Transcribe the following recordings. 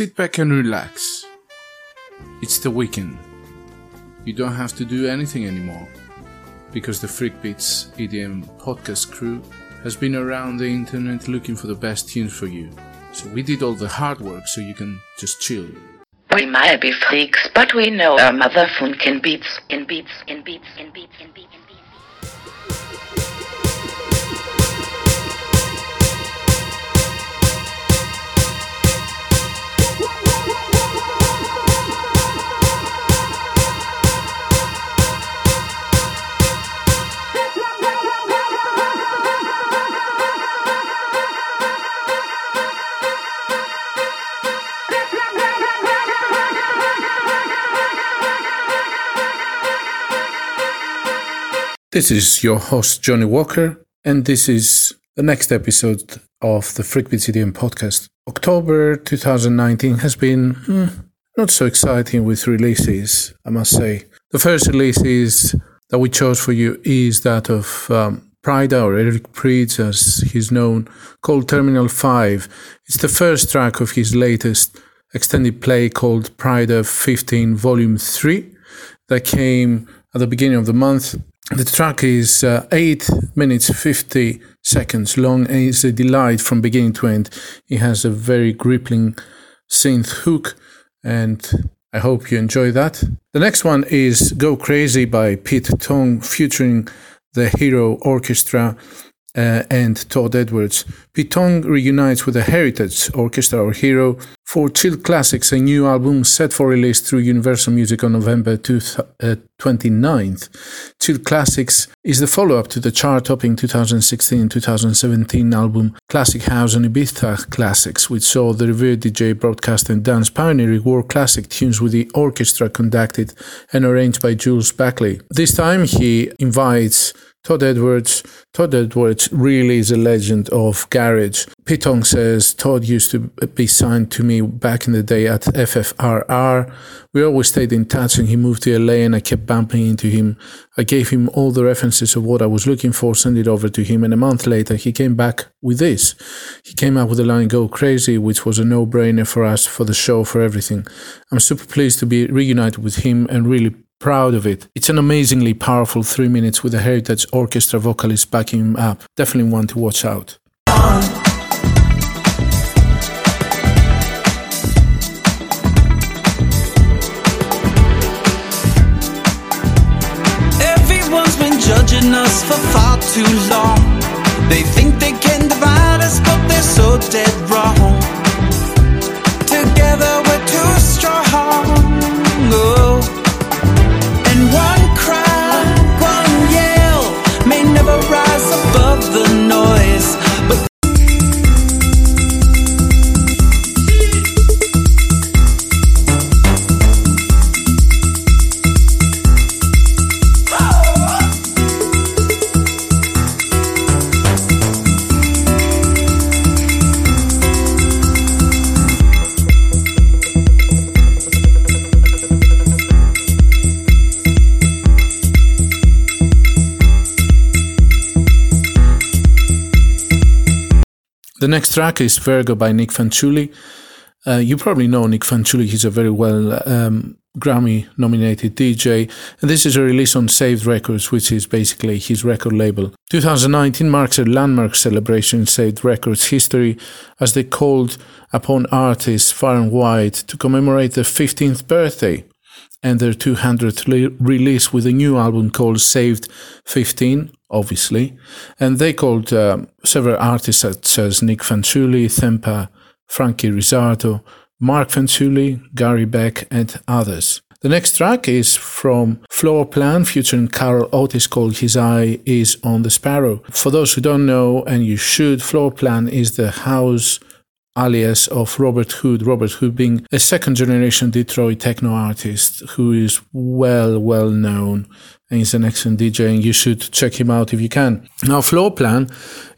Sit back and relax. It's the weekend. You don't have to do anything anymore because the Freak Beats EDM podcast crew has been around the internet looking for the best tunes for you. So we did all the hard work so you can just chill. We might be freaks, but we know our mother funkin' beats, in beats, in beats, in beats, in beats. This is your host, Johnny Walker, and this is the next episode of the Freak Beats EDM podcast. October 2019 has been hmm, not so exciting with releases, I must say. The first release that we chose for you is that of um, Pryda, or Eric Prydz as he's known, called Terminal 5. It's the first track of his latest extended play called Pryda 15 Volume 3 that came at the beginning of the month. The track is uh, 8 minutes 50 seconds long and is a delight from beginning to end. It has a very gripping synth hook and I hope you enjoy that. The next one is Go Crazy by Pete Tong featuring the Hero Orchestra uh, and Todd Edwards. Pete Tong reunites with the Heritage Orchestra or Hero for Chill Classics, a new album set for release through Universal Music on November 2, uh, 29th. Chill Classics is the follow up to the chart topping 2016 2017 album Classic House and Ibiza Classics, which saw the revered DJ broadcast and dance pioneer reward classic tunes with the orchestra conducted and arranged by Jules Buckley. This time he invites Todd Edwards. Todd Edwards really is a legend of garage. Pete Tong says Todd used to be signed to me back in the day at FFRR. We always stayed in touch and he moved to LA and I kept bumping into him. I gave him all the references of what I was looking for, sent it over to him, and a month later he came back with this. He came out with the line Go Crazy, which was a no brainer for us, for the show, for everything. I'm super pleased to be reunited with him and really proud of it. It's an amazingly powerful three minutes with a Heritage Orchestra vocalist backing him up. Definitely one to watch out. Everyone's been judging us for far too long. They think they can divide us, but they're so dead wrong. The next track is Virgo by Nick Fanciulli. Uh, you probably know Nick Fanciulli. He's a very well um, Grammy nominated DJ. And this is a release on Saved Records, which is basically his record label. 2019 marks a landmark celebration in Saved Records history as they called upon artists far and wide to commemorate their 15th birthday and their 200th le- release with a new album called Saved 15, obviously. And they called um, several artists such as Nick Fanciulli, Thempa, Frankie Rizardo, Mark Fanciulli, Gary Beck, and others. The next track is from Floor Plan featuring Carol Otis called His Eye is on the Sparrow. For those who don't know, and you should, Floor Plan is the house alias of Robert Hood. Robert Hood being a second generation Detroit techno artist who is well, well known and he's an excellent DJ and you should check him out if you can. Now, Floor Plan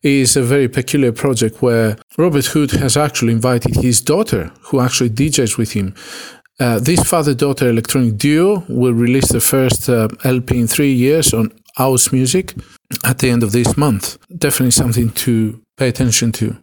is a very peculiar project where Robert Hood has actually invited his daughter who actually DJs with him. Uh, this father-daughter electronic duo will release the first uh, LP in three years on House Music at the end of this month. Definitely something to pay attention to.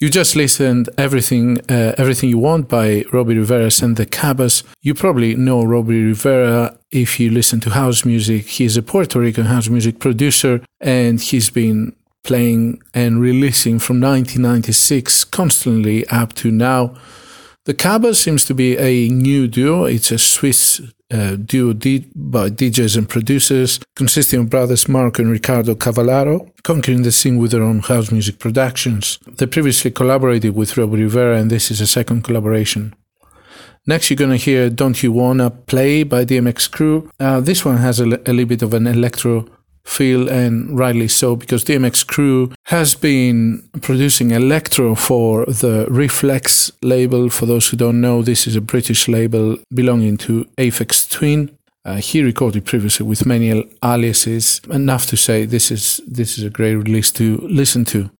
You just listened everything, uh, everything you want by Robbie Rivera and the Cabas. You probably know Robbie Rivera if you listen to house music. He's a Puerto Rican house music producer, and he's been playing and releasing from 1996 constantly up to now. The Cabas seems to be a new duo. It's a Swiss uh, duo by DJs and producers, consisting of brothers Mark and Ricardo Cavallaro, conquering the scene with their own house music productions. They previously collaborated with Rob Rivera, and this is a second collaboration. Next, you're going to hear Don't You Wanna Play by DMX Crew. Uh, this one has a little bit of an electro feel, and rightly so, because DMX Crew has been producing electro for the Rephlex label. For those who don't know, this is a British label belonging to Aphex Twin. Uh, he recorded previously with many aliases. Enough to say this is this is a great release to listen to.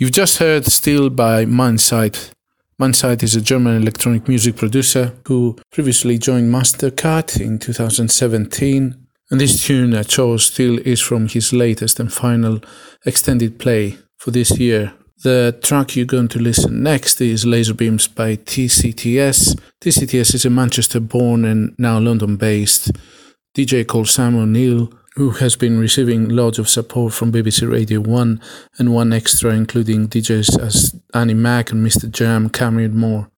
You've just heard Still by Mindsight. Mindsight is a German electronic music producer who previously joined Mastercard in 2017. And this tune I chose still is from his latest and final extended play for this year. The track you're going to listen next is Laser Beams by TCTS. TCTS is a Manchester born and now London based DJ called Sam O'Neill who has been receiving loads of support from BBC Radio 1 and 1Xtra, including DJs as Annie Mac and MistaJam, Cameron Moore.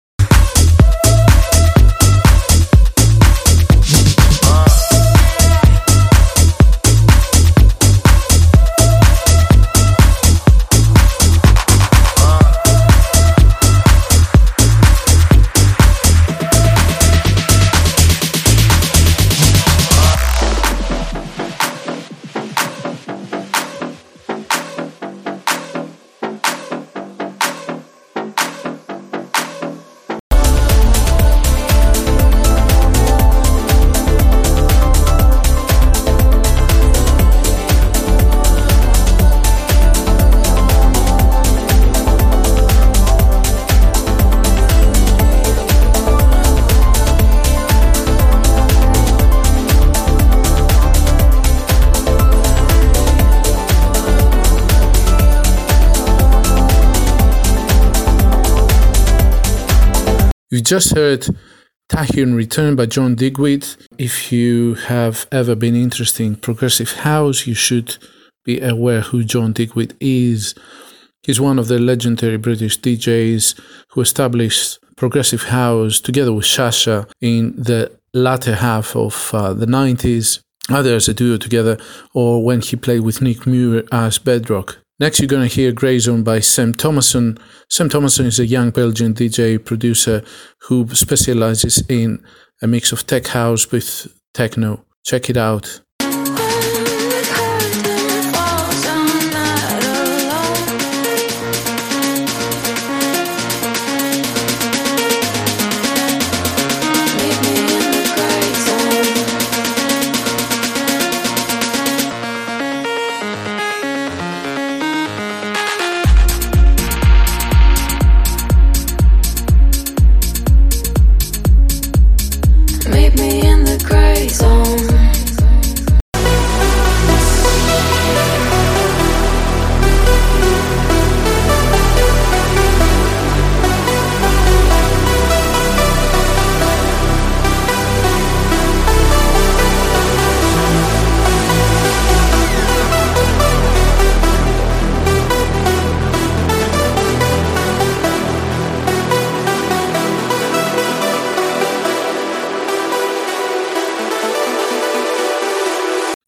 You just heard Tachyon Return by John Digweed. If you have ever been interested in progressive house, you should be aware who John Digweed is. He's one of the legendary British DJs who established progressive house together with Sasha in the latter half of uh, the 90s, either as a duo together or when he played with Nick Muir as Bedrock. Next, you're going to hear Grey Zone by Sam Thomason. Sam Thomason is a young Belgian DJ producer who specializes in a mix of tech house with techno. Check it out.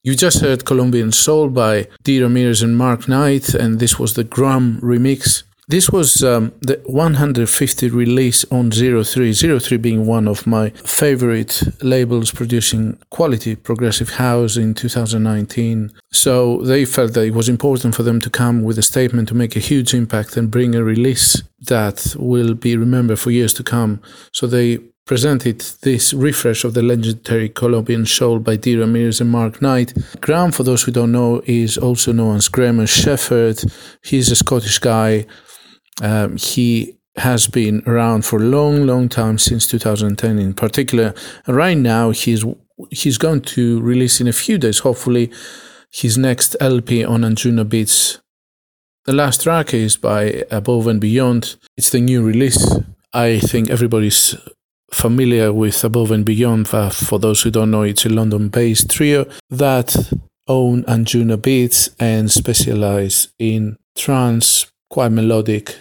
You just heard Colombian Soul by D. Ramirez and Mark Knight, and this was the Grum remix. This was um, the 150 release on 03, 03 being one of my favorite labels producing quality progressive house in 2019. So they felt that it was important for them to come with a statement to make a huge impact and bring a release that will be remembered for years to come. So they presented this refresh of the legendary Colombian soul by D. Ramirez and Mark Knight. Grum, for those who don't know, is also known as Graham Shepherd. He's a Scottish guy. Um, he has been around for a long, long time since 2010 in particular. Right now, he's he's going to release in a few days, hopefully, his next LP on Anjunabeats. The last track is by Above and Beyond. It's the new release. I think everybody's familiar with Above and Beyond. For those who don't know, it's a London based trio that own Anjunabeats and specialize in trance, quite melodic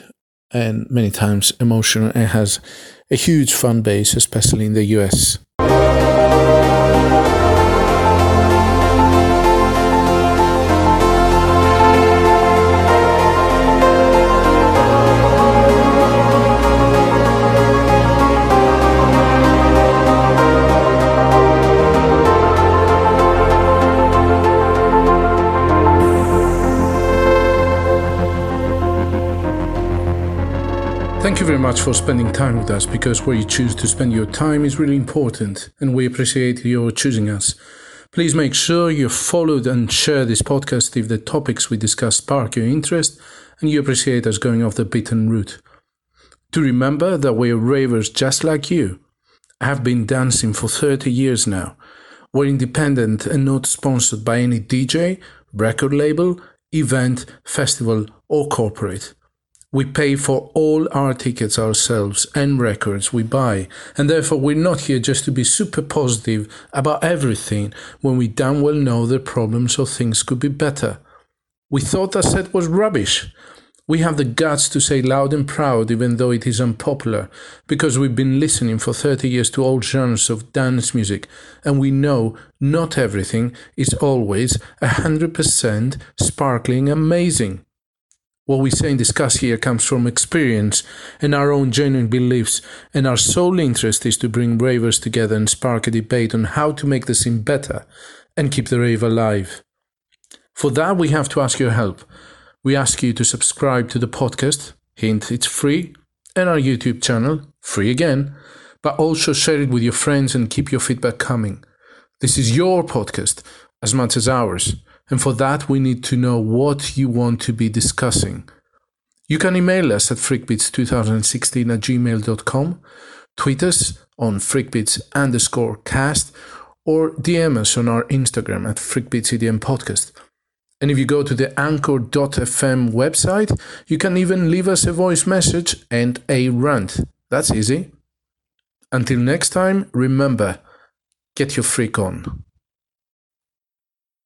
and many times emotional, and has a huge fan base, especially in the US. Very much for spending time with us because where you choose to spend your time is really important and we appreciate your choosing us. Please make sure you followed and share this podcast if the topics we discuss spark your interest and you appreciate us going off the beaten route. To remember that we're ravers just like you. I have been dancing for 30 years now. We're independent and not sponsored by any DJ, record label, event, festival, or corporate. We pay for all our tickets ourselves and records we buy, and therefore we're not here just to be super positive about everything when we damn well know the problems or things could be better. We thought that set was rubbish. We have the guts to say loud and proud, even though it is unpopular, because we've been listening for 30 years to all genres of dance music, and we know not everything is always 100% sparkling amazing. What we say and discuss here comes from experience and our own genuine beliefs, and our sole interest is to bring ravers together and spark a debate on how to make the scene better and keep the rave alive. For that, we have to ask your help. We ask you to subscribe to the podcast, hint, it's free, and our YouTube channel, free again, but also share it with your friends and keep your feedback coming. This is your podcast as much as ours. And for that, we need to know what you want to be discussing. You can email us at freakbeats2016 at gmail.com, tweet us on freakbeats underscore cast, or DM us on our Instagram at freakbeatsEDM podcast. And if you go to the anchor.fm website, you can even leave us a voice message and a rant. That's easy. Until next time, remember, get your freak on.